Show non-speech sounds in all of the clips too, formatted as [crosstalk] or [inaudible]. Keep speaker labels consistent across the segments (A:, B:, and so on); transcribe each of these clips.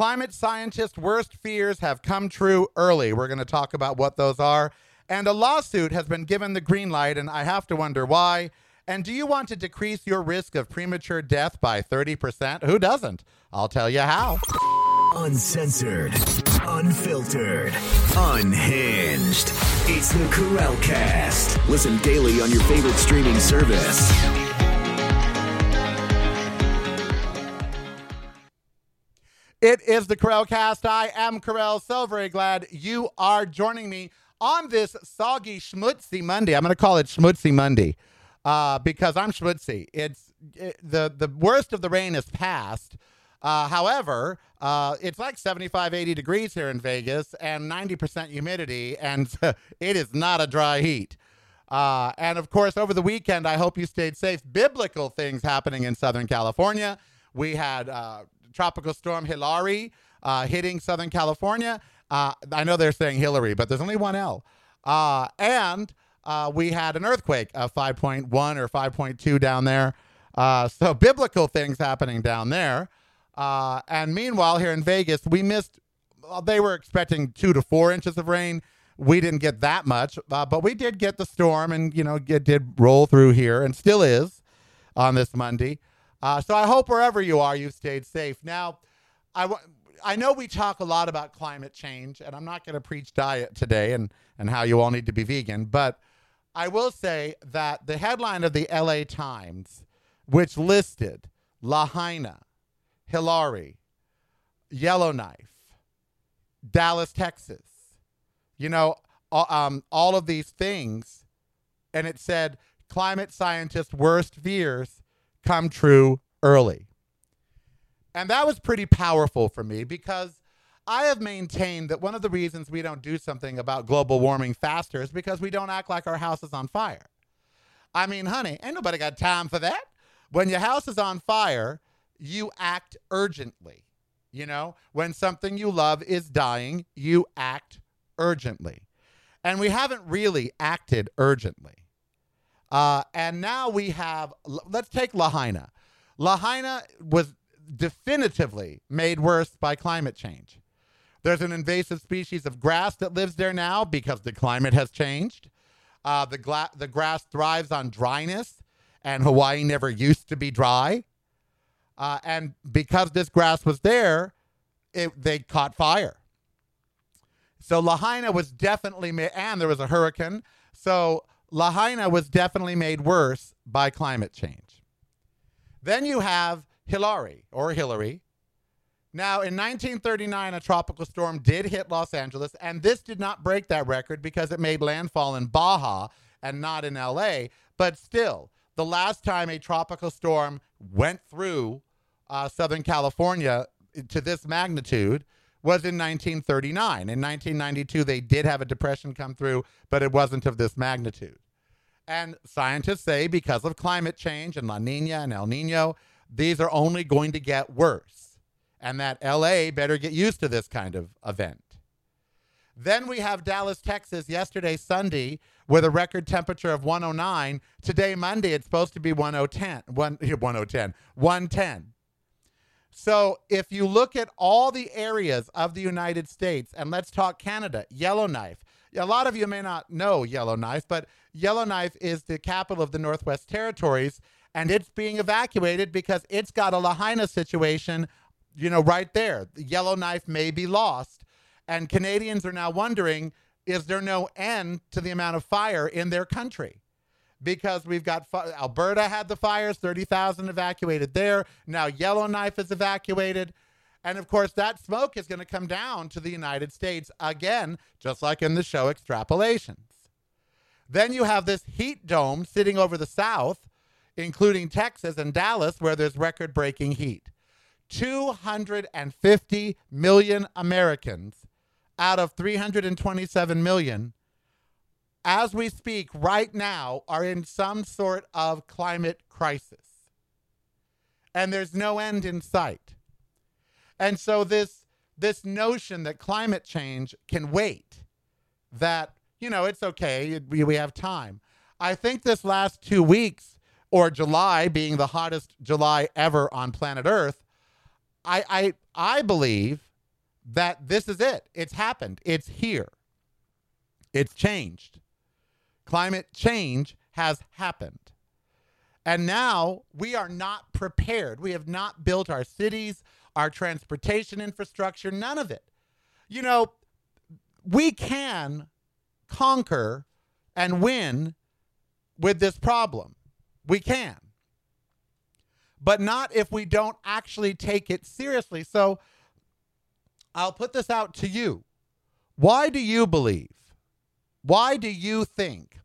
A: Climate scientists' worst fears have come true early. We're going to talk about what those are. And a lawsuit has been given the green light, and I have to wonder why. And do you want to decrease your risk of premature death by 30%? Who doesn't? I'll tell you how.
B: Uncensored, unfiltered, unhinged. It's the Karel Cast. Listen daily on your favorite streaming service.
A: It is the Karel Cast. I am Karel. So very glad you are joining me on this soggy schmutzy Monday. I'm going to call it schmutzy Monday uh, because I'm schmutzy. It's it, the the worst of the rain is past. Uh, however, uh, it's like 75, 80 degrees here in Vegas and 90% humidity, and [laughs] it is not a dry heat. Uh, and of course, over the weekend, I hope you stayed safe. Biblical things happening in Southern California. We had uh, Tropical Storm Hilary uh, hitting Southern California. Uh, I know they're saying Hillary, but there's only one L. Uh, and uh, we had an earthquake of 5.1 or 5.2 down there. Uh, so biblical things happening down there. Uh, and meanwhile, here in Vegas, we missed. Well, they were expecting two to four inches of rain. We didn't get that much, but we did get the storm, and you know, it did roll through here, and still is on this Monday. Uh, so I hope wherever you are, you've stayed safe. Now, I w- I know we talk a lot about climate change, and I'm not going to preach diet today and and how you all need to be vegan, but I will say that the headline of the LA Times, which listed Lahaina, Hilary, Yellowknife, Dallas, Texas, you know, um, all of these things, and it said climate scientists' worst fears come true early. And that was pretty powerful for me because I have maintained that one of the reasons we don't do something about global warming faster is because we don't act like our house is on fire. I mean, honey, ain't nobody got time for that. When your house is on fire, you act urgently. You know, when something you love is dying, you act urgently. And we haven't really acted urgently. Uh, and now we have, let's take Lahaina. Lahaina was definitively made worse by climate change. There's an invasive species of grass that lives there now because the climate has changed. Uh, the, gla- the grass thrives on dryness, and Hawaii never used to be dry. Uh, and because this grass was there, it, they caught fire. So Lahaina was definitely made, and there was a hurricane. So Lahaina was definitely made worse by climate change. Then you have Hillary or Hillary. Now, in 1939, a tropical storm did hit Los Angeles, and this did not break that record because it made landfall in Baja and not in LA. But still, the last time a tropical storm went through uh, Southern California to this magnitude was in 1939. In 1992, they did have a depression come through, but it wasn't of this magnitude. And scientists say because of climate change and La Nina and El Nino, these are only going to get worse. And that LA better get used to this kind of event. Then we have Dallas, Texas, yesterday, Sunday, with a record temperature of 109. Today, Monday, it's supposed to be 1010, 1, 1010, 110. [laughs] So if you look at all the areas of the United States, and let's talk Canada, Yellowknife. A lot of you may not know Yellowknife, but Yellowknife is the capital of the Northwest Territories, and it's being evacuated because it's got a Lahaina situation, you know, right there. Yellowknife may be lost. And Canadians are now wondering is there no end to the amount of fire in their country? Because we've got Alberta had the fires, 30,000 evacuated there. Now Yellowknife is evacuated. And of course, that smoke is going to come down to the United States again, just like in the show Extrapolations. Then you have this heat dome sitting over the South, including Texas and Dallas, where there's record breaking heat. 250 million Americans out of 327 million, as we speak right now, are in some sort of climate crisis. And there's no end in sight. And so this this notion that climate change can wait, that you know it's okay, we, we have time. I think this last two weeks, or July being the hottest July ever on planet Earth, I I I believe that this is it. It's happened. It's here. It's changed. Climate change has happened. And now we are not prepared. We have not built our cities, our transportation infrastructure, none of it. You know, we can conquer and win with this problem. We can. But not if we don't actually take it seriously. So I'll put this out to you. Why do you believe? Why do you think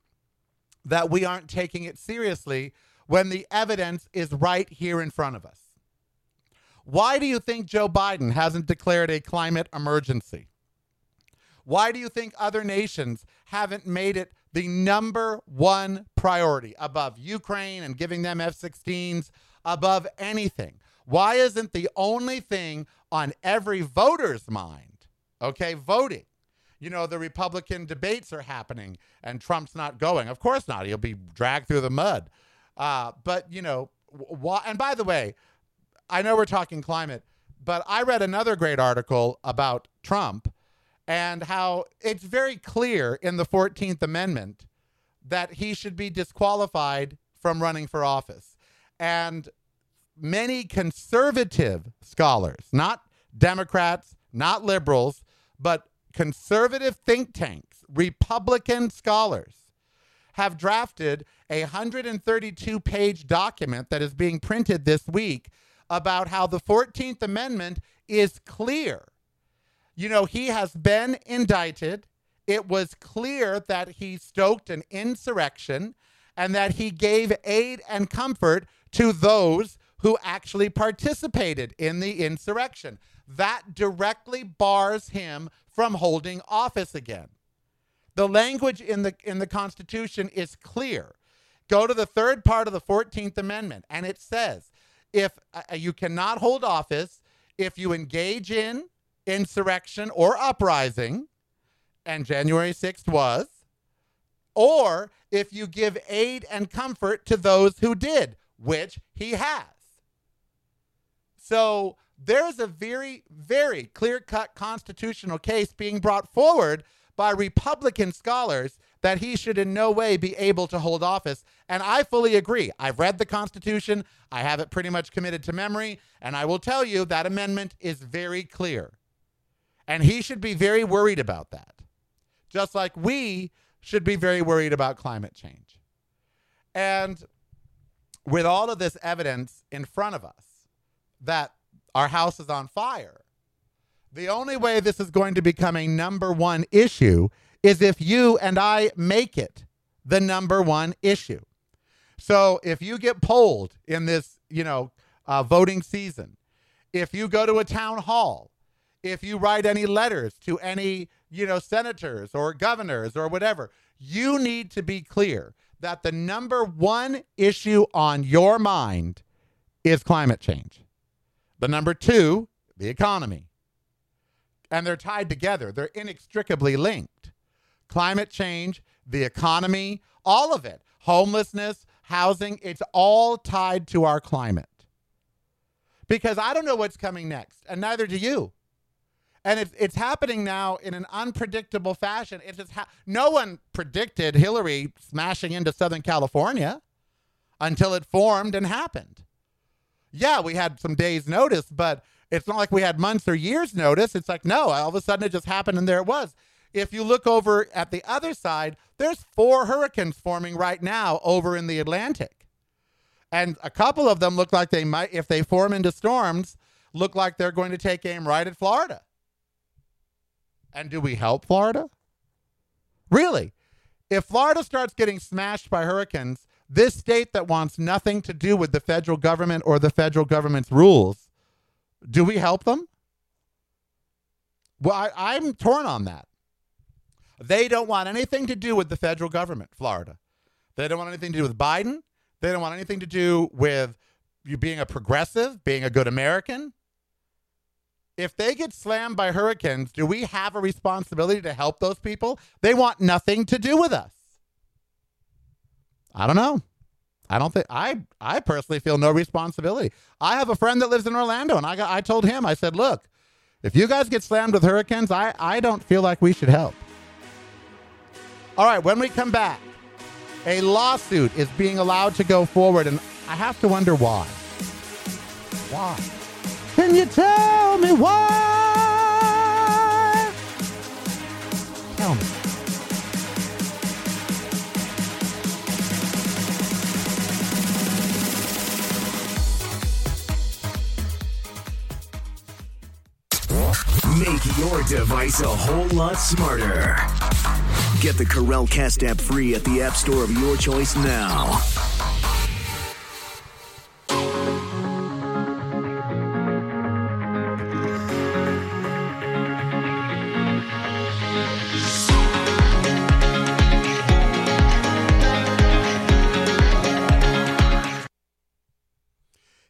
A: that we aren't taking it seriously when the evidence is right here in front of us? Why do you think Joe Biden hasn't declared a climate emergency? Why do you think other nations haven't made it the number one priority above Ukraine and giving them F 16s, above anything? Why isn't the only thing on every voter's mind, okay, voting? You know, the Republican debates are happening and Trump's not going. Of course not. He'll be dragged through the mud. Uh, but, you know? And by the way, I know we're talking climate, but I read another great article about Trump and how it's very clear in the 14th Amendment that he should be disqualified from running for office. And many conservative scholars, not Democrats, not liberals, but conservative think tanks, Republican scholars, have drafted a 132 page document that is being printed this week about how the 14th Amendment is clear you know, he has been indicted. It was clear that he stoked an insurrection and that he gave aid and comfort to those who actually participated in the insurrection. That directly bars him from holding office again. The language in the in the Constitution is clear. Go to the third part of the 14th Amendment and it says if uh, you cannot hold office if you engage in insurrection or uprising, and January 6th was, or if you give aid and comfort to those who did, which he has. So there's a very, very clear cut constitutional case being brought forward by Republican scholars that he should in no way be able to hold office. And I fully agree. I've read the Constitution, I have it pretty much committed to memory, and I will tell you that amendment is very clear. And he should be very worried about that, just like we should be very worried about climate change. And with all of this evidence in front of us that our house is on fire, the only way this is going to become a number one issue is if you and I make it the number one issue. So if you get polled in this, you know, uh, voting season, if you go to a town hall if you write any letters to any, you know, senators or governors or whatever, you need to be clear that the number one issue on your mind is climate change. The number two, the economy. And they're tied together, they're inextricably linked. Climate change, the economy, all of it, homelessness, housing, it's all tied to our climate. Because I don't know what's coming next, and neither do you and it's it's happening now in an unpredictable fashion. It's just ha- no one predicted Hilary smashing into Southern California until it formed and happened. Yeah, we had some days' notice, but it's not like we had months or years' notice. It's like no, all of a sudden it just happened and there it was. If you look over at the other side, there's four hurricanes forming right now over in the Atlantic. And a couple of them look like they might, if they form into storms, look like they're going to take aim right at Florida. And do we help Florida? Really? If Florida starts getting smashed by hurricanes, this state that wants nothing to do with the federal government or the federal government's rules, do we help them? Well, I, am torn on that. They don't want anything to do with the federal government, Florida. They don't want anything to do with Biden. They don't want anything to do with you being a progressive, being a good American if they get slammed by hurricanes, do we have a responsibility to help those people? They want nothing to do with us. I don't know. I don't think I I personally feel no responsibility. I have a friend that lives in Orlando and I got I told him I said, "Look, If you guys get slammed with hurricanes, I, I don't feel like we should help. All right, when we come back, a lawsuit is being allowed to go forward, and I have to wonder why. Why? Can you tell me why?
B: Your device a whole lot smarter. Get the Karel Cast app free at the App Store of your choice now.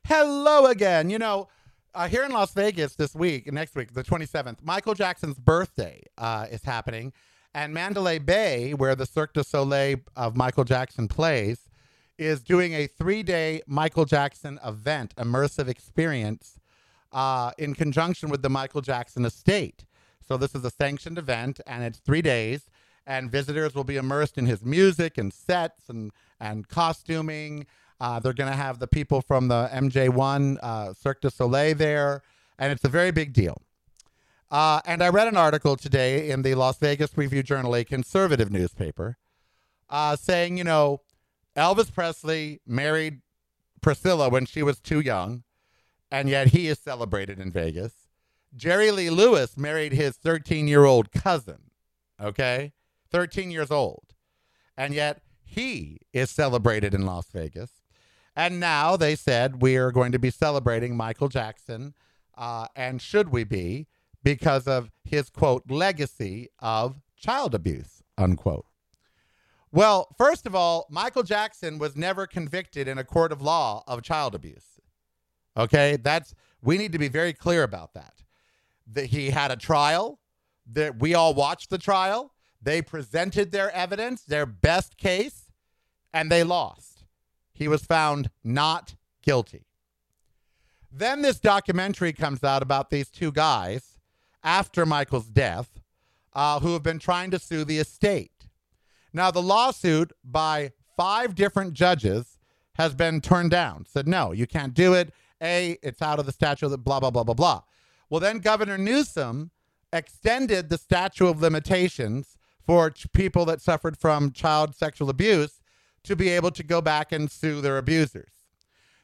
A: Hello again. You know, uh, here in Las Vegas this week, next week, the 27th, Michael Jackson's birthday uh, is happening. And Mandalay Bay, where the Cirque du Soleil of Michael Jackson plays, is doing a three day Michael Jackson event, immersive experience, uh, in conjunction with the Michael Jackson estate. So, this is a sanctioned event, and it's three days, and visitors will be immersed in his music and sets and, and costuming. Uh, they're going to have the people from the MJ1 uh, Cirque du Soleil there, and it's a very big deal. Uh, and I read an article today in the Las Vegas Review Journal, a conservative newspaper, uh, saying, you know, Elvis Presley married Priscilla when she was too young, and yet he is celebrated in Vegas. Jerry Lee Lewis married his 13 year old cousin, okay? 13 years old. And yet he is celebrated in Las Vegas. And now they said we are going to be celebrating Michael Jackson. Uh, and should we be? Because of his quote legacy of child abuse, unquote. Well, first of all, Michael Jackson was never convicted in a court of law of child abuse. Okay, that's we need to be very clear about that. That he had a trial, that we all watched the trial, they presented their evidence, their best case, and they lost. He was found not guilty. Then this documentary comes out about these two guys after Michael's death uh, who have been trying to sue the estate. Now, the lawsuit by five different judges has been turned down. Said, no, you can't do it. A, it's out of the statute blah, blah, blah, blah, blah. Well, then Governor Newsom extended the statute of limitations for people that suffered from child sexual abuse to be able to go back and sue their abusers.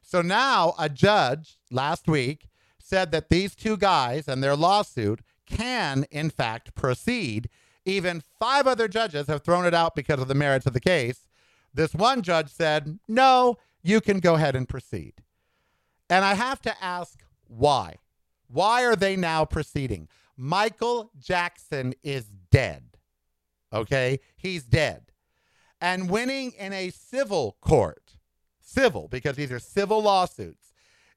A: So now a judge last week said that these two guys and their lawsuit can, in fact, proceed. Even five other judges have thrown it out because of the merits of the case. This one judge said, no, you can go ahead and proceed. And I have to ask why? Why are they now proceeding? Michael Jackson is dead. Okay? He's dead. And winning in a civil court, civil, because these are civil lawsuits,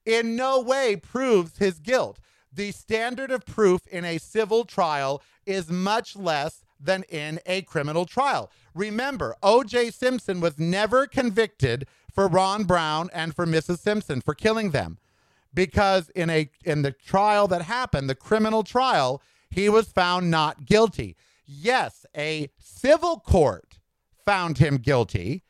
A: in no way proves his guilt. The standard of proof in a civil trial is much less than in a criminal trial. Remember, O.J. Simpson was never convicted for Ron Brown and for Mrs. Simpson for killing them because in a in the trial that happened, the criminal trial, he was found not guilty. Yes, a civil court found him guilty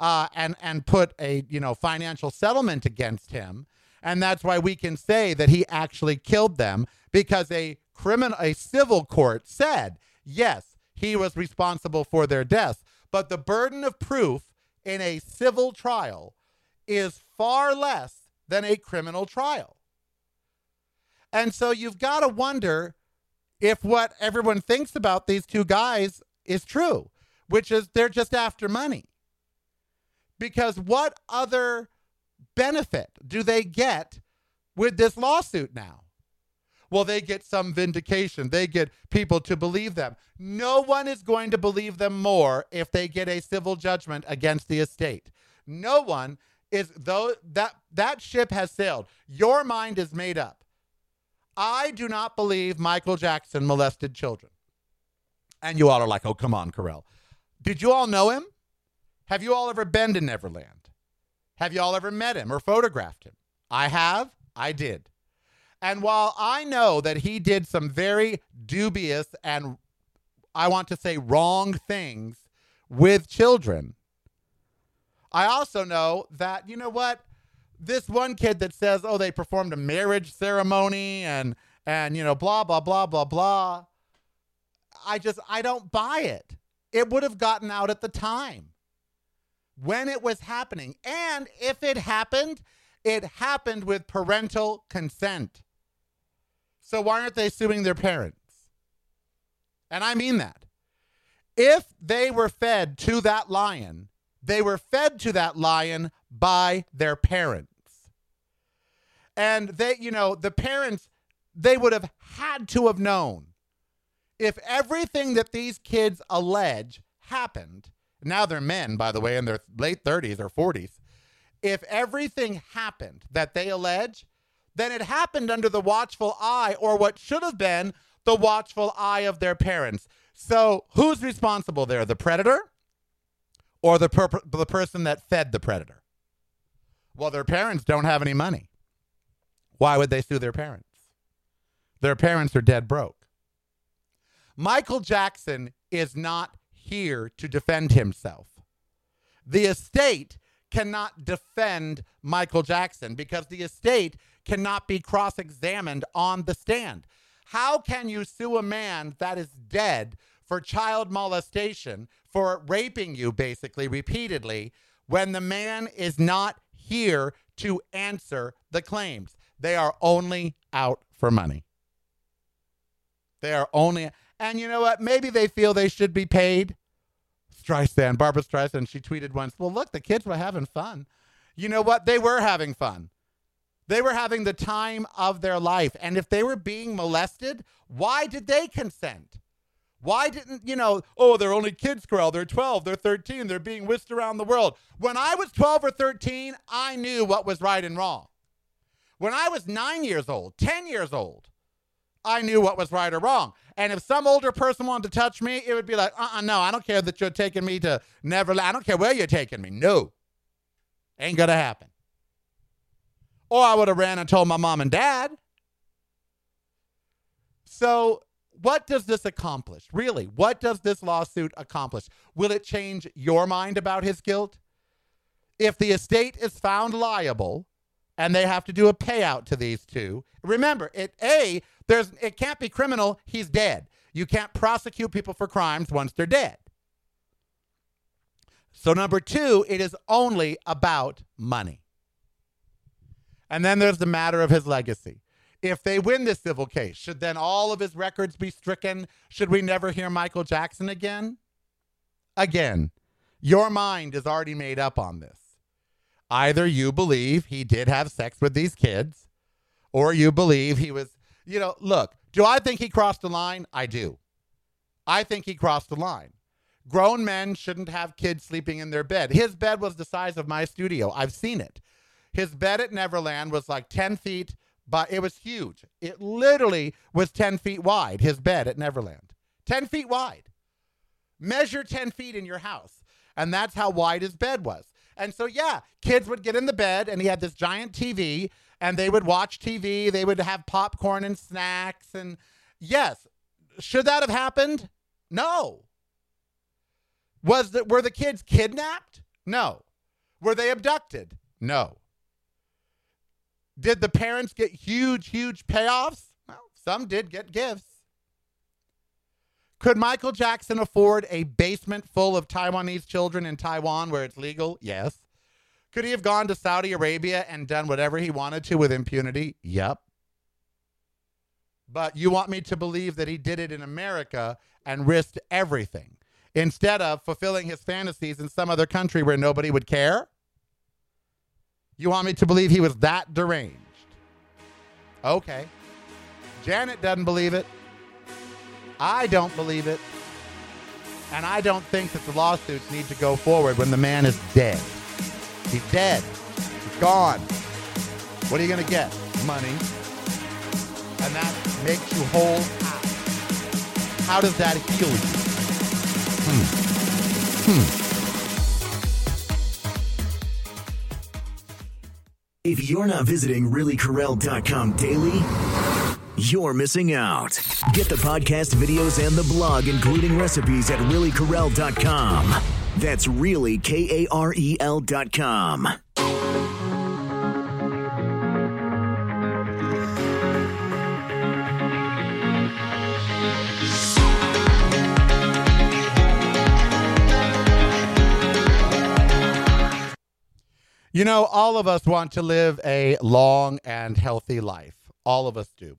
A: uh, and and put a you know financial settlement against him, and that's why we can say that he actually killed them because a criminal a civil court said yes he was responsible for their deaths, but the burden of proof in a civil trial is far less than a criminal trial. And so you've got to wonder if what everyone thinks about these two guys is true, which is they're just after money. Because what other benefit do they get with this lawsuit now? Well, they get some vindication. They get people to believe them. No one is going to believe them more if they get a civil judgment against the estate. No one is though that that ship has sailed. Your mind is made up. I do not believe Michael Jackson molested children. And you all are like, oh, come on, Karel. Did you all know him? Have you all ever been to Neverland? Have you all ever met him or photographed him? I have. I did. And while I know that he did some very dubious and I want to say wrong things with children, I also know that, you know what? This one kid that says, oh, they performed a marriage ceremony and, and, you know, blah, blah, blah, blah, blah. I just, I don't buy it. It would have gotten out at the time when it was happening. And if it happened, it happened with parental consent. So why aren't they suing their parents? And I mean that. If they were fed to that lion, they were fed to that lion by their parents. And they, you know, the parents, they would have had to have known if everything that these kids allege happened, now they're men, by the way, in their late 30s or 40s. If everything happened that they allege, then it happened under the watchful eye, or what should have been the watchful eye of their parents. So, who's responsible there? The predator or the, per- the person that fed the predator? Well, their parents don't have any money. Why would they sue their parents? Their parents are dead broke. Michael Jackson is not here to defend himself. The estate cannot defend Michael Jackson because the estate cannot be cross examined on the stand. How can you sue a man that is dead for child molestation, for raping you basically repeatedly, when the man is not here to answer the claims? They are only out for money. They are only, and you know what? Maybe they feel they should be paid. Streisand, Barbara Streisand, she tweeted once, well, look, the kids were having fun. You know what? They were having fun. They were having the time of their life. And if they were being molested, why did they consent? Why didn't, you know, oh, they're only kids, Karel. They're 12, they're 13, they're being whisked around the world. When I was 12 or 13, I knew what was right and wrong. When I was nine years old, 10 years old, I knew what was right or wrong. And if some older person wanted to touch me, it would be like, uh uh no, I don't care that you're taking me to Neverland. I don't care where you're taking me. No. Ain't going to happen. Or I would have ran and told my mom and dad. So, what does this accomplish? Really, what does this lawsuit accomplish? Will it change your mind about his guilt? If the estate is found liable and they have to do a payout to these two, remember, it A, there's it can't be criminal, he's dead. You can't prosecute people for crimes once they're dead. So number 2, it is only about money. And then there's the matter of his legacy. If they win this civil case, should then all of his records be stricken? Should we never hear Michael Jackson again? Again, your mind is already made up on this. Either you believe he did have sex with these kids, or you believe he was, you know, look, do I think he crossed the line? I do. I think he crossed the line. Grown men shouldn't have kids sleeping in their bed. His bed was the size of my studio. I've seen it. His bed at Neverland was like 10 feet, but it was huge. It literally was 10 feet wide, his bed at Neverland. 10 feet wide. Measure 10 feet in your house. And that's how wide his bed was. And so, yeah, kids would get in the bed and he had this giant TV and they would watch TV. They would have popcorn and snacks. And yes, should that have happened? No. Was the, were the kids kidnapped? No. Were they abducted? No. Did the parents get huge, huge payoffs? Well, some did get gifts. Could Michael Jackson afford a basement full of Taiwanese children in Taiwan where it's legal? Yes. Could he have gone to Saudi Arabia and done whatever he wanted to with impunity? Yep. But you want me to believe that he did it in America and risked everything instead of fulfilling his fantasies in some other country where nobody would care? You want me to believe he was that deranged? Okay. Janet doesn't believe it. I don't believe it. And I don't think that the lawsuits need to go forward when the man is dead. He's dead. He's gone. What are you going to get? Money. And that makes you whole. How does that heal you? Hmm. Hmm.
B: If you're not visiting reallykarel.com daily, you're missing out. Get the podcast videos and the blog, including recipes at reallykarel.com. That's really K A R E L dot com.
A: You know, all of us want to live a long and healthy life. All of us do.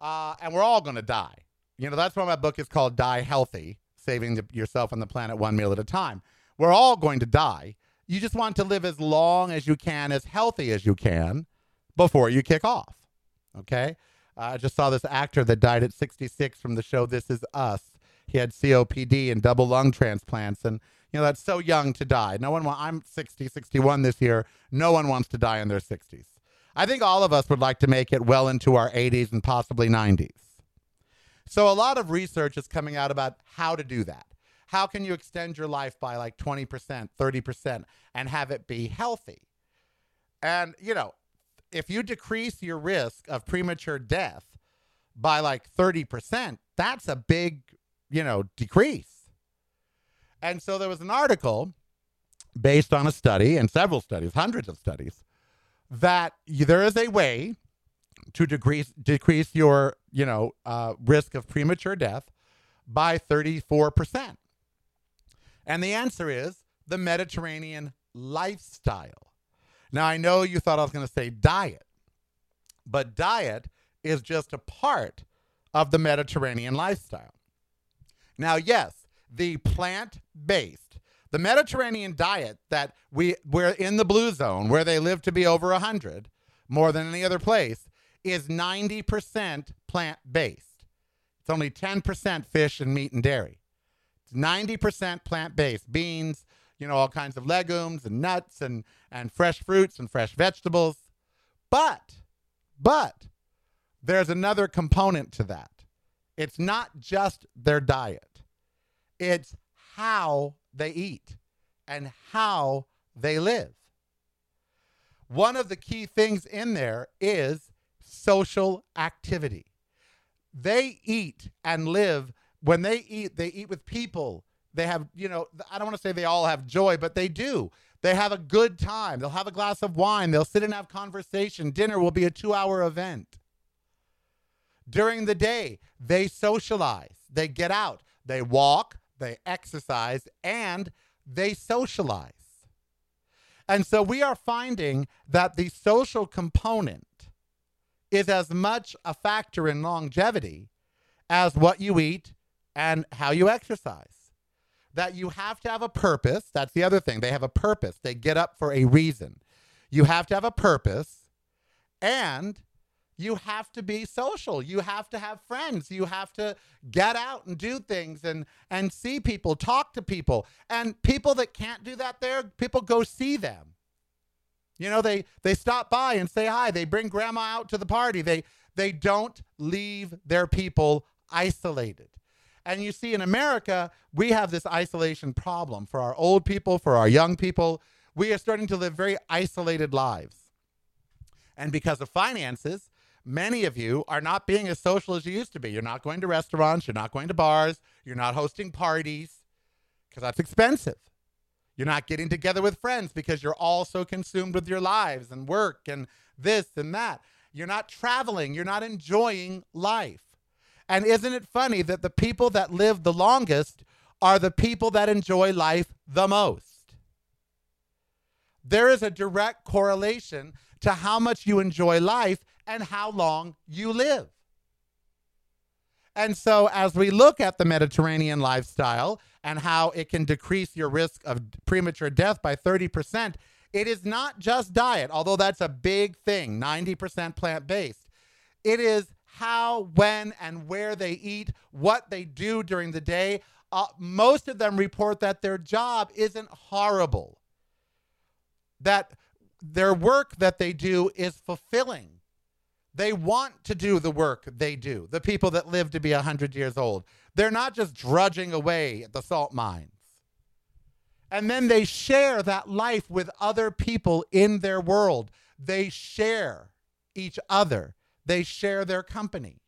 A: Uh, and we're all going to die. You know, that's why my book is called Die Healthy Saving the, Yourself and the Planet One Meal at a Time. We're all going to die. You just want to live as long as you can, as healthy as you can before you kick off. Okay? Uh, I just saw this actor that died at 66 from the show This Is Us. He had COPD and double lung transplants. And you know, that's so young to die. No one want, I'm 60, 61 this year. No one wants to die in their 60s. I think all of us would like to make it well into our 80s and possibly 90s. So a lot of research is coming out about how to do that. How can you extend your life by like 20%, 30% and have it be healthy? And, you know, if you decrease your risk of premature death by like 30%, that's a big, you know, decrease. And so there was an article based on a study and several studies, hundreds of studies, that there is a way to decrease decrease your you know uh, risk of premature death by 34%. And the answer is the Mediterranean lifestyle. Now I know you thought I was going to say diet, but diet is just a part of the Mediterranean lifestyle. Now, yes, the plant based, the Mediterranean diet that we we're in the blue zone where they live to be over 100 more than any other place is 90% plant based. It's only 10% fish and meat and dairy. It's 90% plant based. Beans, you know, all kinds of legumes and nuts and, and fresh fruits and fresh vegetables. But, but there's another component to that. It's not just their diet. It's how they eat and how they live. One of the key things in there is social activity. They eat and live. When they eat, they eat with people. They have, you know, I don't want to say they all have joy, but they do. They have a good time. They'll have a glass of wine. They'll sit and have conversation. Dinner will be a two hour event. During the day, they socialize. They get out. They walk they exercise, and they socialize. And so we are finding that the social component is as much a factor in longevity as what you eat and how you exercise. That you have to have a purpose. That's the other thing. They have a purpose. They get up for a reason. You have to have a purpose and you have to be social. You have to have friends. You have to get out and do things and and see people, talk to people. And people that can't do that there, people go see them. You know, they they stop by and say hi. They bring grandma out to the party. They they don't leave their people isolated. And you see in America, we have this isolation problem for our old people, for our young people. We are starting to live very isolated lives. And because of finances, many of you are not being as social as you used to be. You're not going to restaurants, you're not going to bars, you're not hosting parties because that's expensive. You're not getting together with friends because you're all so consumed with your lives and work and this and that. You're not traveling, you're not enjoying life. And isn't it funny that the people that live the longest are the people that enjoy life the most? There is a direct correlation to how much you enjoy life and how long you live. And so, as we look at the Mediterranean lifestyle and how it can decrease your risk of premature death by 30%, it is not just diet, although that's a big thing 90% plant based. It is how, when, and where they eat, what they do during the day. Uh, most of them report that their job isn't horrible, that their work that they do is fulfilling they want to do the work they do, the people that live to be 100 years old. They're not just drudging away at the salt mines. And then they share that life with other people in their world. they share each other, they share their company.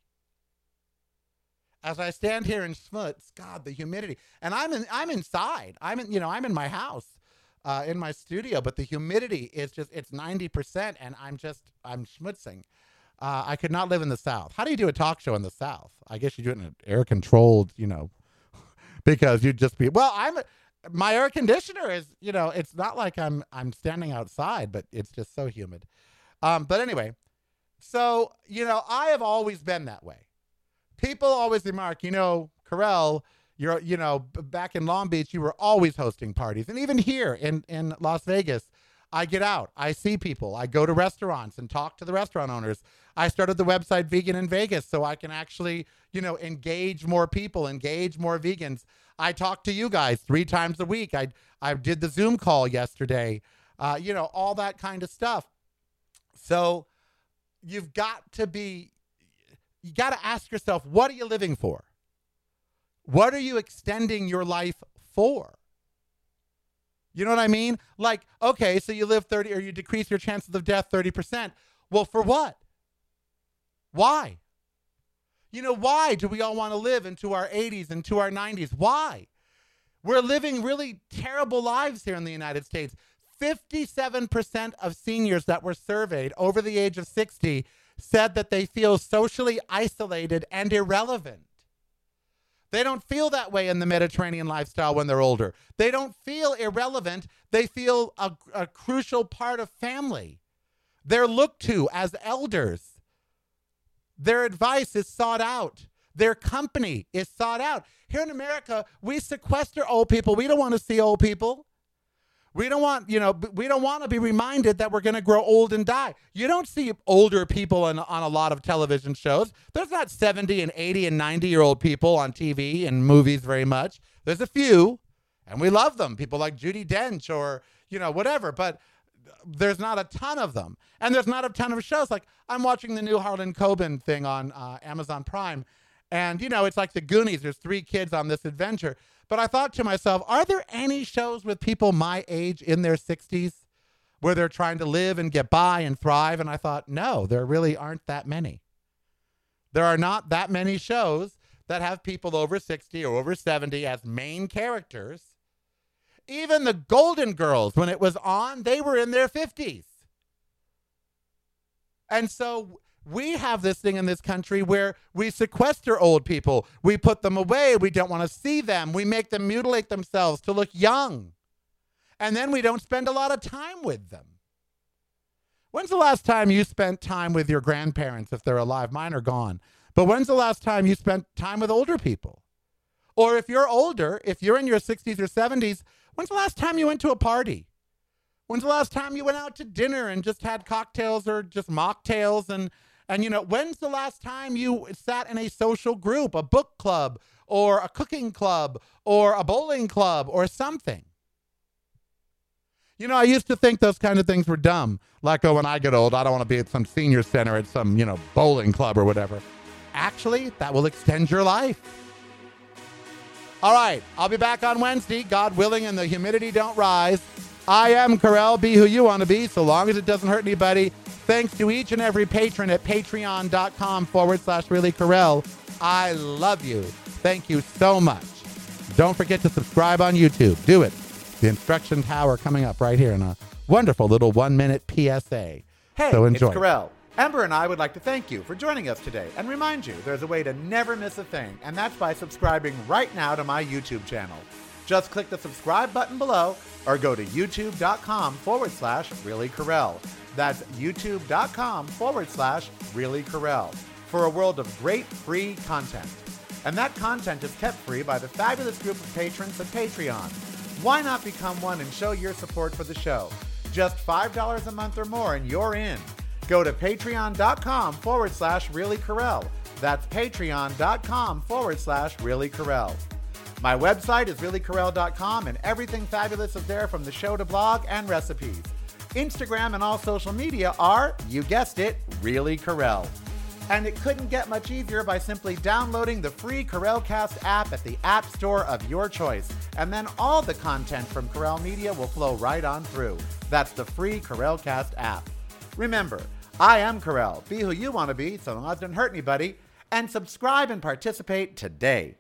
A: As I stand here in Schmutz, God, the humidity, and I'm in, I'm inside. I'm in, you know, I'm in my house, uh, in my studio, but the humidity is just, it's 90%, and I'm just, I'm schmutzing. Uh, I could not live in the South. How do you do a talk show in the South? I guess you do it in an air controlled, you know, [laughs] because you'd just be, well, I'm, my air conditioner is, you know, it's not like I'm, I'm standing outside, but it's just so humid. Um, but anyway, so, you know, I have always been that way people always remark, you know, Karel, you're, you know, back in Long Beach, you were always hosting parties. And even here in, in Las Vegas, I get out, I see people, I go to restaurants and talk to the restaurant owners. I started the website Vegan in Vegas so I can actually, you know, engage more people, engage more vegans. I talk to you guys three times a week. I I did the Zoom call yesterday. Uh, you know, all that kind of stuff. So you've got to be you got to ask yourself, what are you living for? What are you extending your life for? You know what I mean? Like, okay, so you live 30 or you decrease your chances of death 30%. Well, for what? Why? You know, why do we all want to live into our 80s and to our 90s? Why? We're living really terrible lives here in the United States. 57% of seniors that were surveyed over the age of 60 said that they feel socially isolated and irrelevant. They don't feel that way in the Mediterranean lifestyle when they're older. They don't feel irrelevant. They feel a, a crucial part of family. They're looked to as elders. Their advice is sought out. Their company is sought out. Here in America, we sequester old people. We don't want to see old people. We don't want, you know, we don't want to be reminded that we're going to grow old and die. You don't see older people on, on a lot of television shows. There's not 70 and 80 and 90 year old people on TV and movies very much. There's a few, and we love them. People like Judi Dench or, you know, whatever. But there's not a ton of them. And there's not a ton of shows. Like I'm watching the new Harlan Coben thing on uh, Amazon Prime. And, you know, it's like the Goonies. There's three kids on this adventure. But I thought to myself, are there any shows with people my age in their 60s where they're trying to live and get by and thrive? And I thought, no, there really aren't that many. There are not that many shows that have people over 60 or over 70 as main characters. Even the Golden Girls, when it was on, they were in their 50s. And so we have this thing in this country where we sequester old people. We put them away. We don't want to see them. We make them mutilate themselves to look young. And then we don't spend a lot of time with them. When's the last time you spent time with your grandparents if they're alive? Mine are gone. But when's the last time you spent time with older people? Or if you're older, if you're in your 60s or 70s, when's the last time you went to a party? When's the last time you went out to dinner and just had cocktails or just mocktails and and you know, when's the last time you sat in a social group, a book club or a cooking club or a bowling club or something? You know, I used to think those kind of things were dumb. Like, oh, when I get old, I don't want to be at some senior center at some, you know, bowling club or whatever. Actually, that will extend your life. All right, I'll be back on Wednesday, God willing, and the humidity don't rise. I am Karel. Be who you want to be, so long as it doesn't hurt anybody. Thanks to each and every patron at patreon.com forward slash really Karel. I love you. Thank you so much. Don't forget to subscribe on YouTube. Do it. The instruction tower coming up right here in a wonderful little one minute PSA.
C: Hey,
A: so enjoy.
C: it's Karel. Ember and I would like to thank you for joining us today and remind you there's a way to never miss a thing, and that's by subscribing right now to my YouTube channel. Just click the subscribe button below or go to youtube.com forward slash really Karel. That's youtube.com forward slash really Karel for a world of great free content. And that content is kept free by the fabulous group of patrons at Patreon. Why not become one and show your support for the show? Just $5 a month or more and you're in. Go to patreon.com forward slash really Karel. That's patreon.com forward slash really Karel. My website is reallykarel.com and everything fabulous is there from the show to blog and recipes. Instagram and all social media are, you guessed it, Really Karel. And it couldn't get much easier by simply downloading the free Karelcast app at the App Store of your choice. And then all the content from Karel Media will flow right on through. That's the free Karelcast app.
A: Remember, I am Karel. Be who you want to be so long as it doesn't hurt anybody. And subscribe and participate today.